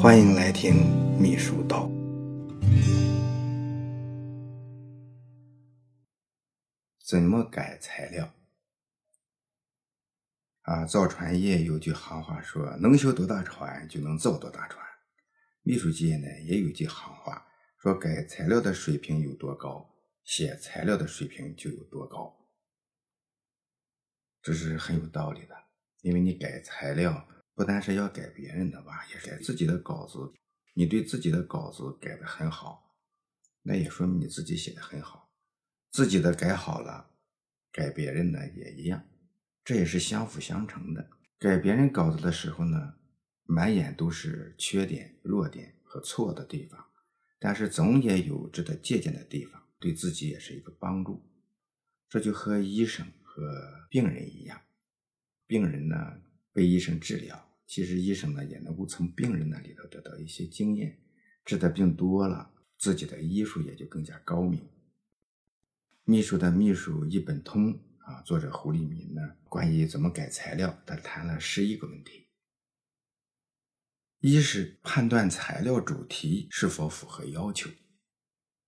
欢迎来听秘书道。怎么改材料？啊，造船业有句行话说：“能修多大船，就能造多大船。”秘书界呢也有句行话说：“改材料的水平有多高，写材料的水平就有多高。”这是很有道理的，因为你改材料，不单是要改别人的吧，也改自己的稿子。你对自己的稿子改得很好，那也说明你自己写的很好。自己的改好了，改别人的也一样，这也是相辅相成的。改别人稿子的时候呢，满眼都是缺点、弱点和错的地方，但是总也有值得借鉴的地方，对自己也是一个帮助。这就和医生和病人一样，病人呢被医生治疗，其实医生呢也能够从病人那里头得到一些经验，治的病多了，自己的医术也就更加高明。秘书的秘书一本通啊，作者胡立民呢，关于怎么改材料，他谈了十一个问题。一是判断材料主题是否符合要求。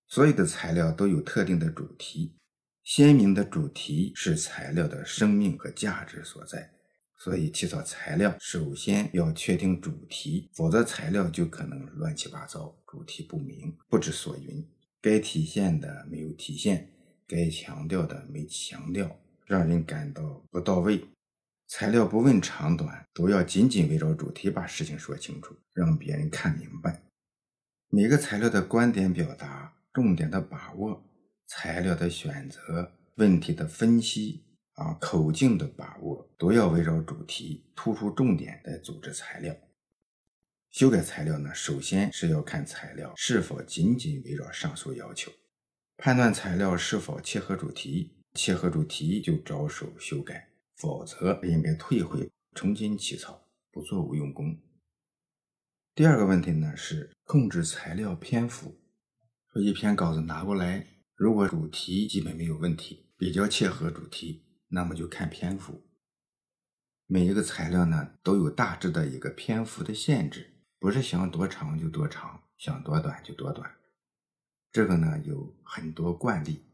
所有的材料都有特定的主题，鲜明的主题是材料的生命和价值所在。所以起草材料首先要确定主题，否则材料就可能乱七八糟，主题不明，不知所云，该体现的没有体现。该强调的没强调，让人感到不到位。材料不问长短，都要紧紧围绕主题把事情说清楚，让别人看明白。每个材料的观点表达、重点的把握、材料的选择、问题的分析啊、口径的把握，都要围绕主题，突出重点来组织材料。修改材料呢，首先是要看材料是否紧紧围绕上述要求。判断材料是否切合主题，切合主题就着手修改，否则应该退回重新起草，不做无用功。第二个问题呢是控制材料篇幅。说一篇稿子拿过来，如果主题基本没有问题，比较切合主题，那么就看篇幅。每一个材料呢都有大致的一个篇幅的限制，不是想多长就多长，想多短就多短。这个呢有很多惯例，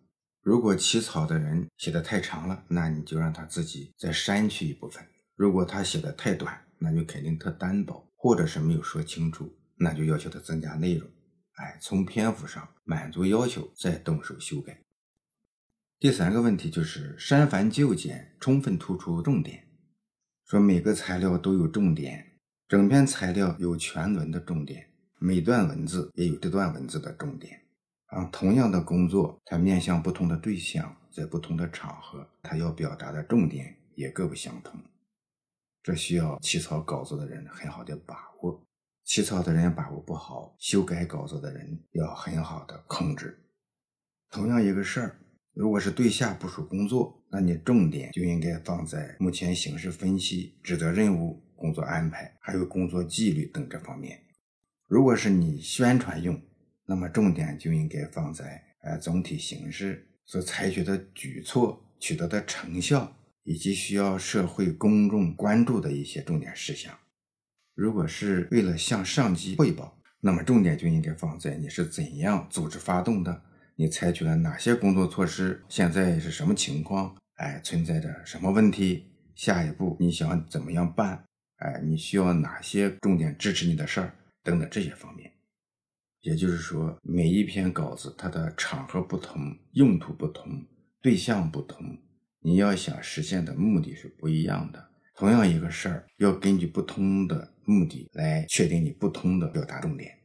如果起草的人写的太长了，那你就让他自己再删去一部分；如果他写的太短，那就肯定特单薄，或者是没有说清楚，那就要求他增加内容。哎，从篇幅上满足要求，再动手修改。第三个问题就是删繁就简，充分突出重点。说每个材料都有重点，整篇材料有全文的重点，每段文字也有这段文字的重点。啊，同样的工作，它面向不同的对象，在不同的场合，它要表达的重点也各不相同。这需要起草稿子的人很好的把握。起草的人把握不好，修改稿子的人要很好的控制。同样一个事儿，如果是对下部署工作，那你重点就应该放在目前形势分析、职责任务、工作安排，还有工作纪律等这方面。如果是你宣传用，那么重点就应该放在呃总体形势所采取的举措取得的成效，以及需要社会公众关注的一些重点事项。如果是为了向上级汇报，那么重点就应该放在你是怎样组织发动的，你采取了哪些工作措施，现在是什么情况，哎，存在着什么问题，下一步你想怎么样办，哎，你需要哪些重点支持你的事儿等等这些方面。也就是说，每一篇稿子它的场合不同，用途不同，对象不同，你要想实现的目的是不一样的。同样一个事儿，要根据不同的目的来确定你不同的表达重点。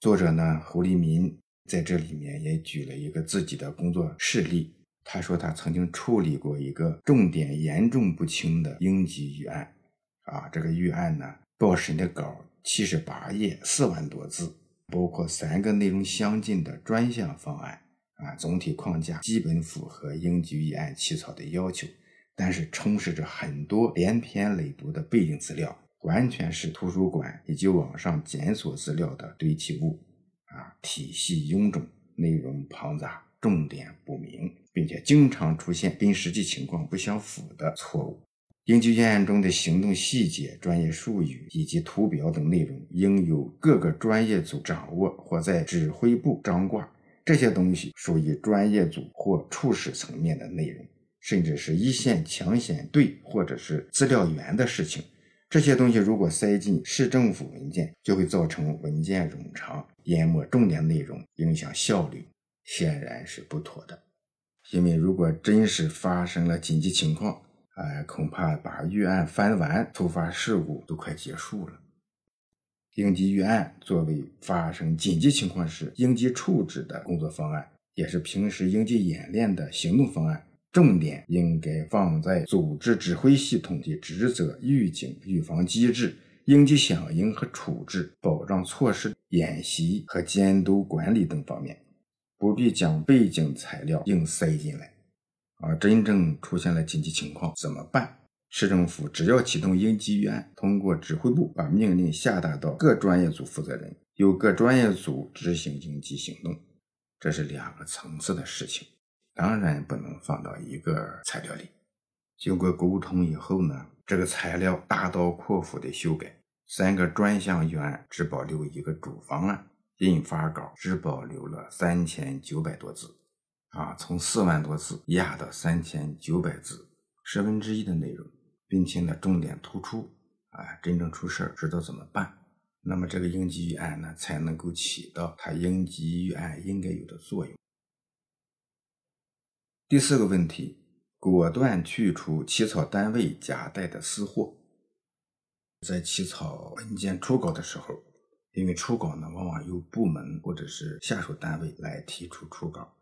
作者呢，胡立民在这里面也举了一个自己的工作事例。他说他曾经处理过一个重点严重不清的应急预案，啊，这个预案呢，报审的稿七十八页，四万多字。包括三个内容相近的专项方案啊，总体框架基本符合应急预案起草的要求，但是充斥着很多连篇累牍的背景资料，完全是图书馆以及网上检索资料的堆砌物啊，体系臃肿，内容庞杂，重点不明，并且经常出现跟实际情况不相符的错误。应急预案中的行动细节、专业术语以及图表等内容，应由各个专业组掌握或在指挥部张挂。这些东西属于专业组或处室层面的内容，甚至是一线抢险队或者是资料员的事情。这些东西如果塞进市政府文件，就会造成文件冗长，淹没重点内容，影响效率，显然是不妥的。因为如果真是发生了紧急情况，哎，恐怕把预案翻完，突发事故都快结束了。应急预案作为发生紧急情况时应急处置的工作方案，也是平时应急演练的行动方案。重点应该放在组织指挥系统的职责、预警、预防机制、应急响应和处置、保障措施、演习和监督管理等方面，不必将背景材料硬塞进来。而真正出现了紧急情况怎么办？市政府只要启动应急预案，通过指挥部把命令下达到各专业组负责人，由各专业组执行应急行动，这是两个层次的事情。当然不能放到一个材料里。经过沟通以后呢，这个材料大刀阔斧的修改，三个专项预案只保留一个主方案，印发稿只保留了三千九百多字，啊，从四万多字压到三千九百字，十分之一的内容，并且呢重点突出，啊，真正出事儿知道怎么办，那么这个应急预案呢才能够起到它应急预案应该有的作用。第四个问题，果断去除起草单位夹带的私货。在起草文件初稿的时候，因为初稿呢往往由部门或者是下属单位来提出初稿，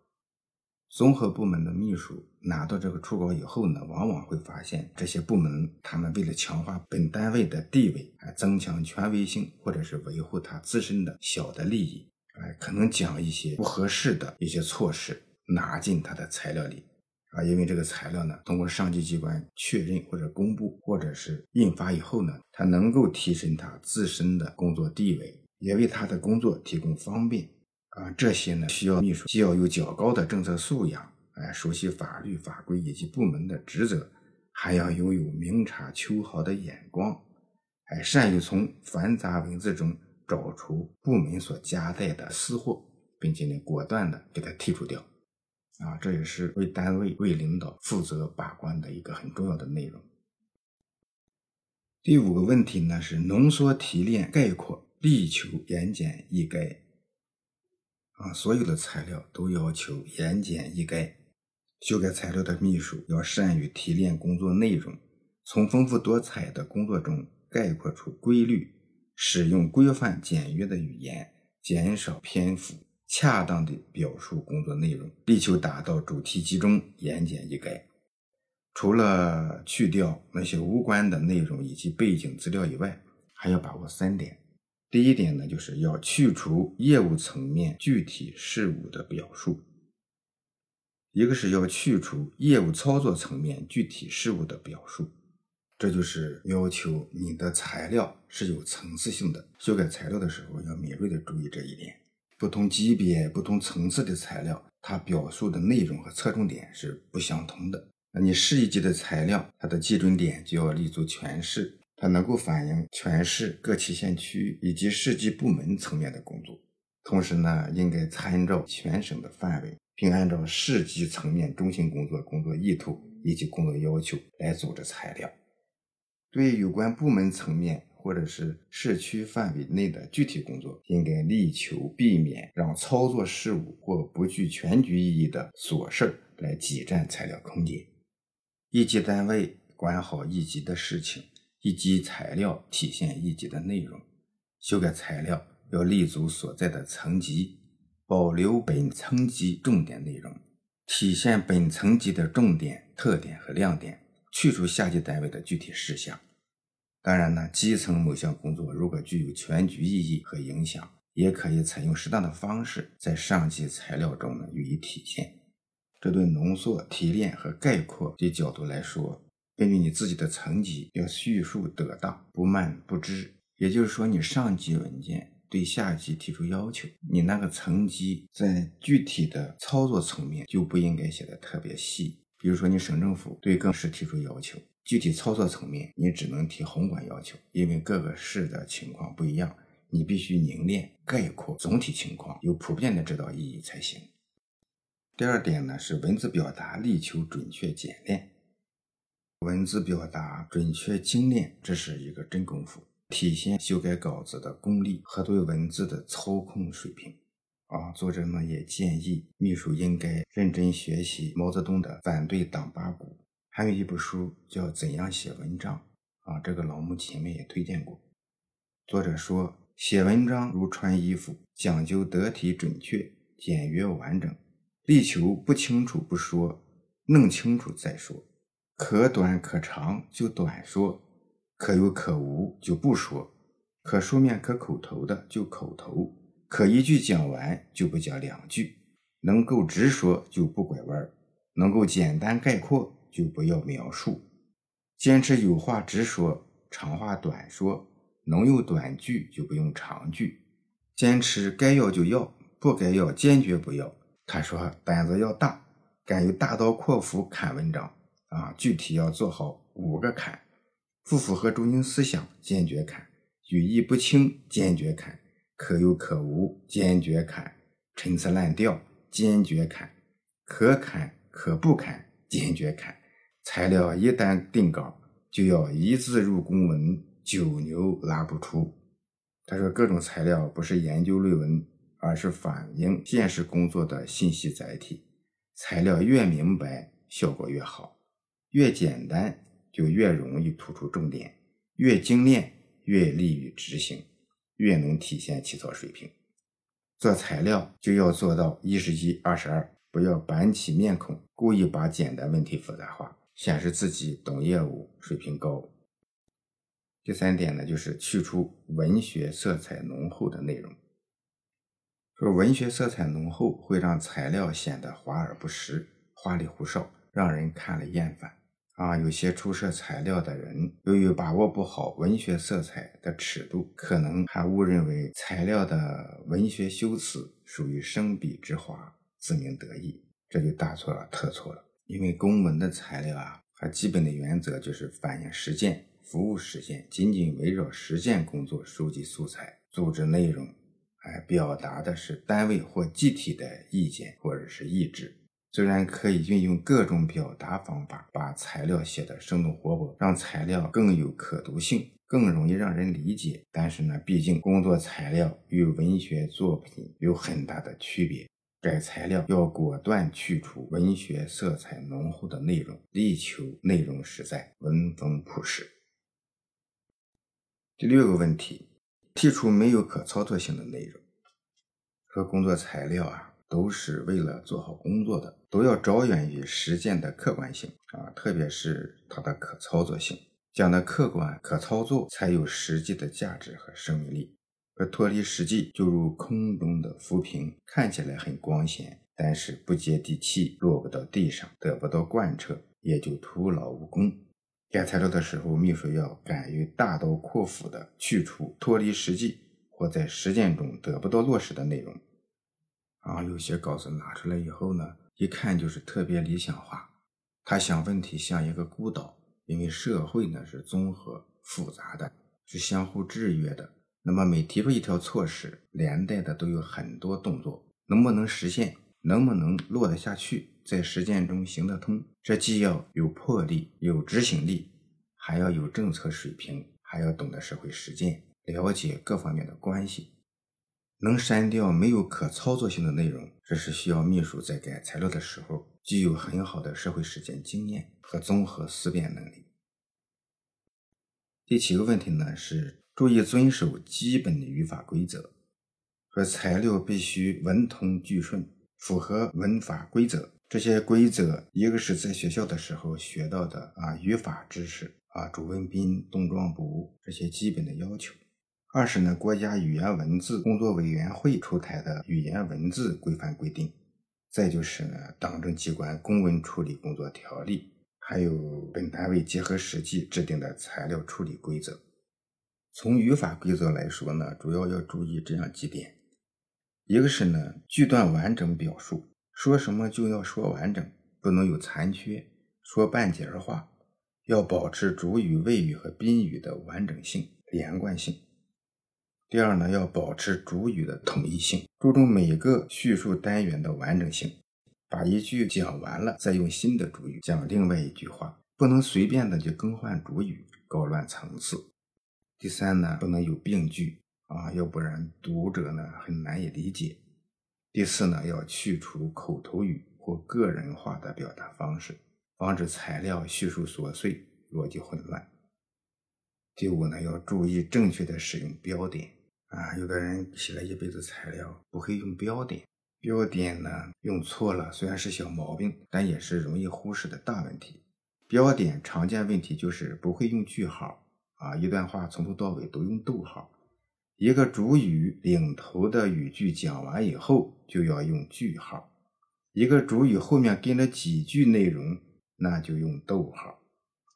综合部门的秘书拿到这个初稿以后呢，往往会发现这些部门他们为了强化本单位的地位，还增强权威性，或者是维护他自身的小的利益，哎，可能讲一些不合适的一些措施。拿进他的材料里，啊，因为这个材料呢，通过上级机关确认或者公布，或者是印发以后呢，它能够提升他自身的工作地位，也为他的工作提供方便，啊，这些呢，需要秘书既要有较高的政策素养，哎，熟悉法律法规以及部门的职责，还要拥有明察秋毫的眼光，还善于从繁杂文字中找出部门所夹带的私货，并且呢，果断的给它剔除掉。啊，这也是为单位、为领导负责把关的一个很重要的内容。第五个问题呢是浓缩提炼概括，力求言简意赅。啊，所有的材料都要求言简意赅。修改材料的秘书要善于提炼工作内容，从丰富多彩的工作中概括出规律，使用规范简约的语言，减少篇幅。恰当的表述工作内容，力求达到主题集中、言简意赅。除了去掉那些无关的内容以及背景资料以外，还要把握三点。第一点呢，就是要去除业务层面具体事务的表述。一个是要去除业务操作层面具体事务的表述，这就是要求你的材料是有层次性的。修改材料的时候要敏锐的注意这一点。不同级别、不同层次的材料，它表述的内容和侧重点是不相同的。那你市一级的材料，它的基准点就要立足全市，它能够反映全市各旗县区以及市级部门层面的工作。同时呢，应该参照全省的范围，并按照市级层面中心工作工作意图以及工作要求来组织材料。对有关部门层面。或者是市区范围内的具体工作，应该力求避免让操作事务或不具全局意义的琐事来挤占材料空间。一级单位管好一级的事情，一级材料体现一级的内容。修改材料要立足所在的层级，保留本层级重点内容，体现本层级的重点特点和亮点，去除下级单位的具体事项。当然呢，基层某项工作如果具有全局意义和影响，也可以采用适当的方式，在上级材料中呢予以体现。这对浓缩、提炼和概括的角度来说，根据你自己的层级，要叙述得当，不慢不支。也就是说，你上级文件对下级提出要求，你那个层级在具体的操作层面就不应该写的特别细。比如说，你省政府对各市提出要求。具体操作层面，你只能提宏观要求，因为各个市的情况不一样，你必须凝练概括总体情况，有普遍的指导意义才行。第二点呢，是文字表达力求准确简练，文字表达准确精炼，这是一个真功夫，体现修改稿子的功力和对文字的操控水平。啊，作者呢也建议秘书应该认真学习毛泽东的《反对党八股》。还有一部书叫《怎样写文章》啊，这个老木前面也推荐过。作者说，写文章如穿衣服，讲究得体准确、简约完整，力求不清楚不说，弄清楚再说。可短可长就短说，可有可无就不说，可书面可口头的就口头，可一句讲完就不讲两句，能够直说就不拐弯，能够简单概括。就不要描述，坚持有话直说，长话短说，能用短句就不用长句，坚持该要就要，不该要坚决不要。他说胆子要大，敢于大刀阔斧砍文章啊，具体要做好五个砍：不符合中心思想坚决砍，语义不清坚决砍，可有可无坚决砍，陈词滥调坚决砍，可砍可不砍坚决砍。材料一旦定稿，就要一字入公文，九牛拉不出。他说，各种材料不是研究论文，而是反映现实工作的信息载体。材料越明白，效果越好；越简单，就越容易突出重点；越精炼，越利于执行，越能体现起草水平。做材料就要做到一十一、二十二，不要板起面孔，故意把简单问题复杂化。显示自己懂业务，水平高。第三点呢，就是去除文学色彩浓厚的内容。说文学色彩浓厚会让材料显得华而不实、花里胡哨，让人看了厌烦。啊，有些出设材料的人，由于把握不好文学色彩的尺度，可能还误认为材料的文学修辞属于生笔之华，自鸣得意，这就大错了特错了。因为公文的材料啊，它基本的原则就是反映实践、服务实践，仅仅围绕实践工作收集素材、组织内容，哎，表达的是单位或集体的意见或者是意志。虽然可以运用各种表达方法，把材料写得生动活泼，让材料更有可读性，更容易让人理解，但是呢，毕竟工作材料与文学作品有很大的区别。改材料要果断去除文学色彩浓厚的内容，力求内容实在、文风朴实。第六个问题，剔除没有可操作性的内容。说工作材料啊，都是为了做好工作的，都要着眼于实践的客观性啊，特别是它的可操作性。讲的客观、可操作，才有实际的价值和生命力。而脱离实际，就如空中的浮萍，看起来很光鲜，但是不接地气，落不到地上，得不到贯彻，也就徒劳无功。改材料的时候，秘书要敢于大刀阔斧地去除脱离实际或在实践中得不到落实的内容。啊，有些稿子拿出来以后呢，一看就是特别理想化，他想问题像一个孤岛，因为社会呢是综合复杂的，是相互制约的。那么每提出一条措施，连带的都有很多动作，能不能实现，能不能落得下去，在实践中行得通，这既要有魄力、有执行力，还要有政策水平，还要懂得社会实践，了解各方面的关系，能删掉没有可操作性的内容，这是需要秘书在改材料的时候，具有很好的社会实践经验和综合思辨能力。第七个问题呢是。注意遵守基本的语法规则，说材料必须文通句顺，符合文法规则。这些规则，一个是在学校的时候学到的啊语法知识啊主谓宾、动状补这些基本的要求；二是呢国家语言文字工作委员会出台的语言文字规范规定；再就是呢党政机关公文处理工作条例，还有本单位结合实际制定的材料处理规则。从语法规则来说呢，主要要注意这样几点：一个是呢，句段完整表述，说什么就要说完整，不能有残缺，说半截话；要保持主语、谓语和宾语的完整性、连贯性。第二呢，要保持主语的统一性，注重每个叙述单元的完整性。把一句讲完了，再用新的主语讲另外一句话，不能随便的就更换主语，搞乱层次。第三呢，不能有病句啊，要不然读者呢很难以理解。第四呢，要去除口头语或个人化的表达方式，防止材料叙述琐碎、逻辑混乱。第五呢，要注意正确的使用标点。啊，有的人写了一辈子材料，不会用标点。标点呢用错了，虽然是小毛病，但也是容易忽视的大问题。标点常见问题就是不会用句号啊，一段话从头到尾都用逗号。一个主语领头的语句讲完以后就要用句号，一个主语后面跟了几句内容，那就用逗号。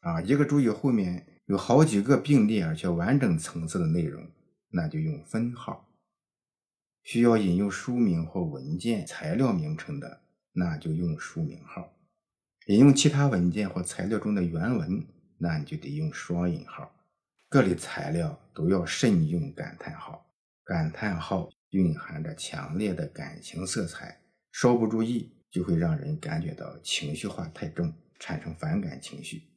啊，一个主语后面有好几个并列而且完整层次的内容。那就用分号。需要引用书名或文件材料名称的，那就用书名号。引用其他文件或材料中的原文，那你就得用双引号。各类材料都要慎用感叹号。感叹号蕴含着强烈的感情色彩，稍不注意就会让人感觉到情绪化太重，产生反感情绪。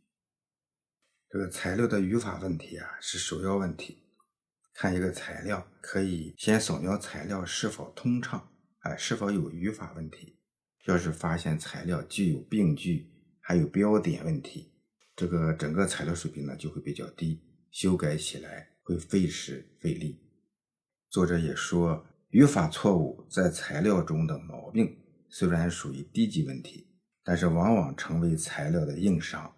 这个材料的语法问题啊，是首要问题。看一个材料，可以先扫描材料是否通畅，哎，是否有语法问题。要是发现材料具有病句，还有标点问题，这个整个材料水平呢就会比较低，修改起来会费时费力。作者也说，语法错误在材料中的毛病虽然属于低级问题，但是往往成为材料的硬伤。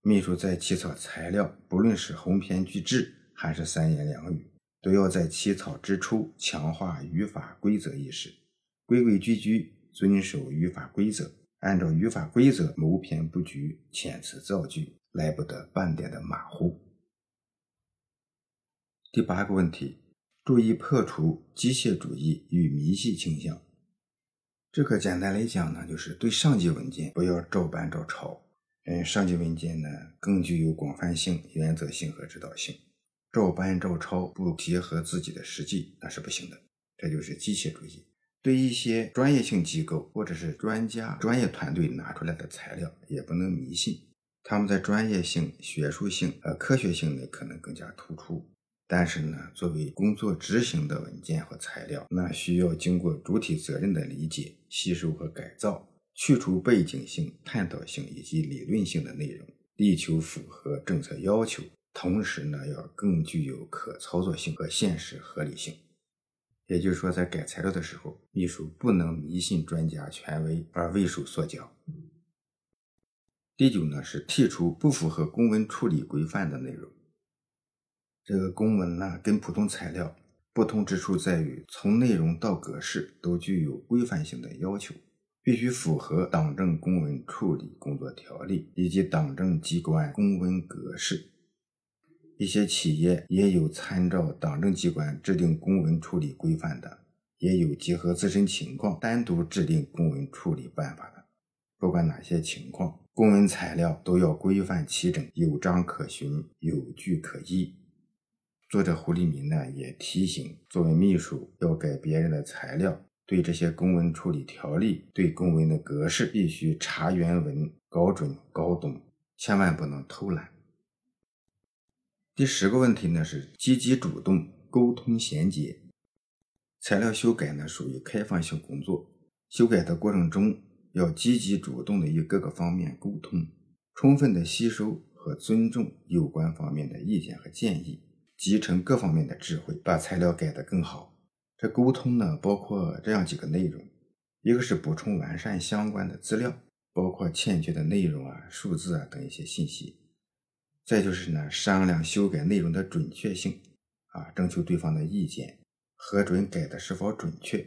秘书在起草材料，不论是鸿篇巨制。还是三言两语，都要在起草之初强化语法规则意识，规规矩矩遵守语法规则，按照语法规则谋篇布局、遣词造句，来不得半点的马虎。第八个问题，注意破除机械主义与迷信倾向。这个简单来讲呢，就是对上级文件不要照搬照抄。嗯，上级文件呢更具有广泛性、原则性和指导性。照搬照抄不结合自己的实际，那是不行的。这就是机械主义。对一些专业性机构或者是专家、专业团队拿出来的材料，也不能迷信。他们在专业性、学术性和科学性呢，可能更加突出。但是呢，作为工作执行的文件和材料，那需要经过主体责任的理解、吸收和改造，去除背景性、探讨性以及理论性的内容，力求符合政策要求。同时呢，要更具有可操作性和现实合理性。也就是说，在改材料的时候，秘书不能迷信专家权威而畏手缩脚。第九呢，是剔除不符合公文处理规范的内容。这个公文呢，跟普通材料不同之处在于，从内容到格式都具有规范性的要求，必须符合《党政公文处理工作条例》以及党政机关公文格式。一些企业也有参照党政机关制定公文处理规范的，也有结合自身情况单独制定公文处理办法的。不管哪些情况，公文材料都要规范齐整，有章可循，有据可依。作者胡立民呢也提醒，作为秘书要改别人的材料，对这些公文处理条例、对公文的格式，必须查原文、搞准、搞懂，千万不能偷懒。第十个问题呢是积极主动沟通衔接，材料修改呢属于开放性工作，修改的过程中要积极主动的与各个方面沟通，充分的吸收和尊重有关方面的意见和建议，集成各方面的智慧，把材料改得更好。这沟通呢包括这样几个内容，一个是补充完善相关的资料，包括欠缺的内容啊、数字啊等一些信息。再就是呢，商量修改内容的准确性，啊，征求对方的意见，核准改的是否准确。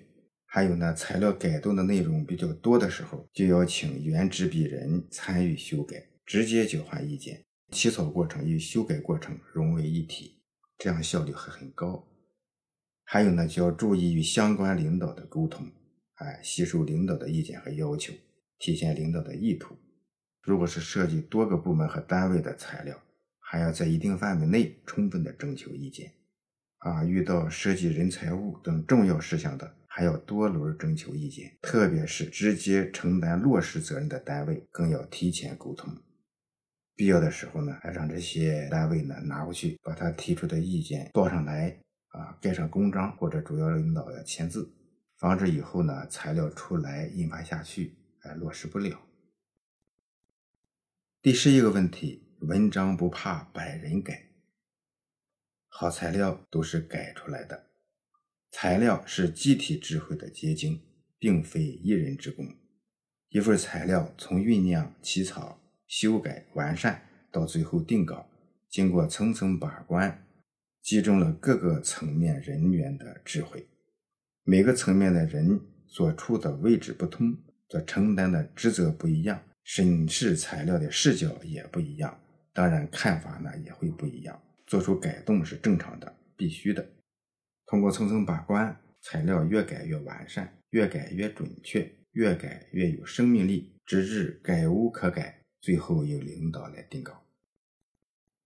还有呢，材料改动的内容比较多的时候，就要请原执笔人参与修改，直接交换意见，起草过程与修改过程融为一体，这样效率会很高。还有呢，就要注意与相关领导的沟通，哎，吸收领导的意见和要求，体现领导的意图。如果是涉及多个部门和单位的材料，还要在一定范围内充分的征求意见。啊，遇到涉及人财物等重要事项的，还要多轮征求意见。特别是直接承担落实责任的单位，更要提前沟通。必要的时候呢，还让这些单位呢拿过去，把他提出的意见报上来，啊，盖上公章或者主要领导要签字，防止以后呢材料出来印发下去，哎，落实不了。第十一个问题，文章不怕百人改。好材料都是改出来的，材料是集体智慧的结晶，并非一人之功。一份材料从酝酿、起草、修改、完善到最后定稿，经过层层把关，集中了各个层面人员的智慧。每个层面的人所处的位置不同，所承担的职责不一样，审视材料的视角也不一样，当然看法呢也会不一样。做出改动是正常的，必须的。通过层层把关，材料越改越完善，越改越准确，越改越有生命力，直至改无可改，最后由领导来定稿。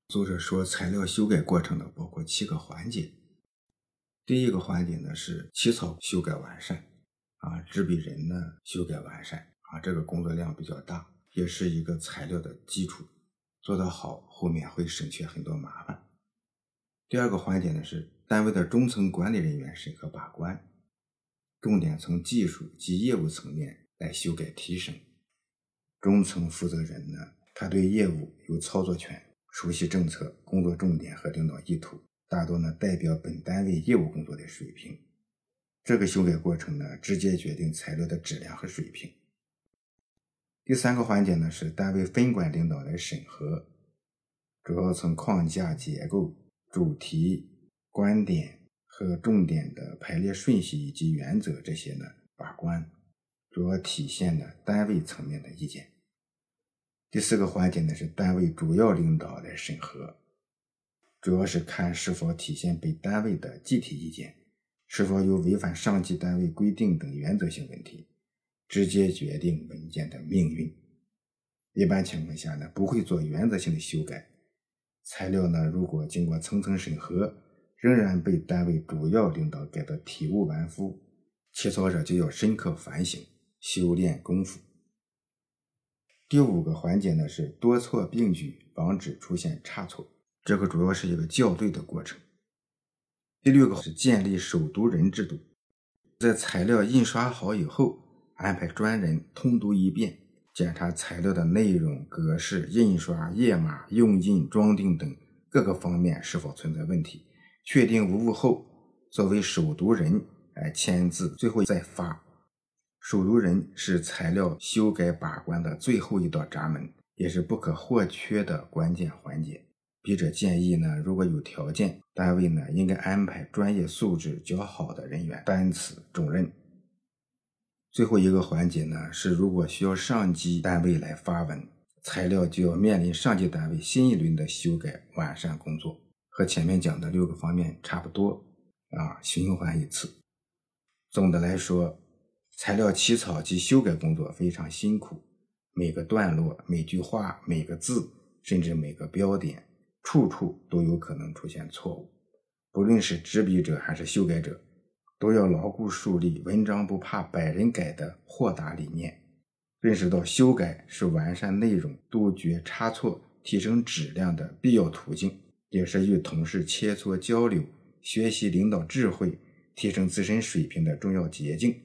作者说，材料修改过程呢，包括七个环节。第一个环节呢是起草、修改、完善，啊，执笔人呢修改完善，啊，这个工作量比较大，也是一个材料的基础，做得好，后面会省去很多麻烦。第二个环节呢是单位的中层管理人员审核把关，重点从技术及业务层面来修改提升。中层负责人呢，他对业务有操作权，熟悉政策、工作重点和领导意图，大多呢代表本单位业务工作的水平。这个修改过程呢，直接决定材料的质量和水平。第三个环节呢是单位分管领导来审核，主要从框架结构。主题、观点和重点的排列顺序以及原则这些呢把关，主要体现了单位层面的意见。第四个环节呢是单位主要领导来审核，主要是看是否体现本单位的具体意见，是否有违反上级单位规定等原则性问题，直接决定文件的命运。一般情况下呢不会做原则性的修改。材料呢，如果经过层层审核，仍然被单位主要领导改得体无完肤，起草者就要深刻反省，修炼功夫。第五个环节呢是多错并举，防止出现差错，这个主要是一个校对的过程。第六个是建立首读人制度，在材料印刷好以后，安排专人通读一遍。检查材料的内容、格式、印刷页码、用印、装订等各个方面是否存在问题，确定无误后，作为首读人来签字，最后再发。首读人是材料修改把关的最后一道闸门，也是不可或缺的关键环节。笔者建议呢，如果有条件，单位呢应该安排专业素质较好的人员担此重任。最后一个环节呢，是如果需要上级单位来发文，材料就要面临上级单位新一轮的修改完善工作，和前面讲的六个方面差不多啊，循环一次。总的来说，材料起草及修改工作非常辛苦，每个段落、每句话、每个字，甚至每个标点，处处都有可能出现错误，不论是执笔者还是修改者。都要牢固树立“文章不怕百人改”的豁达理念，认识到修改是完善内容、杜绝差错、提升质量的必要途径，也是与同事切磋交流、学习领导智慧、提升自身水平的重要捷径。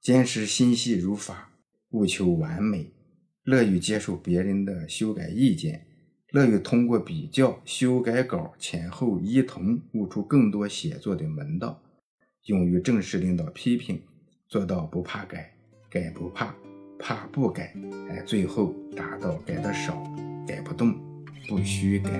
坚持心细如发，务求完美，乐于接受别人的修改意见，乐于通过比较修改稿前后异同，悟出更多写作的门道。勇于正视领导批评，做到不怕改，改不怕，怕不改，哎，最后达到改的少，改不动，不需改。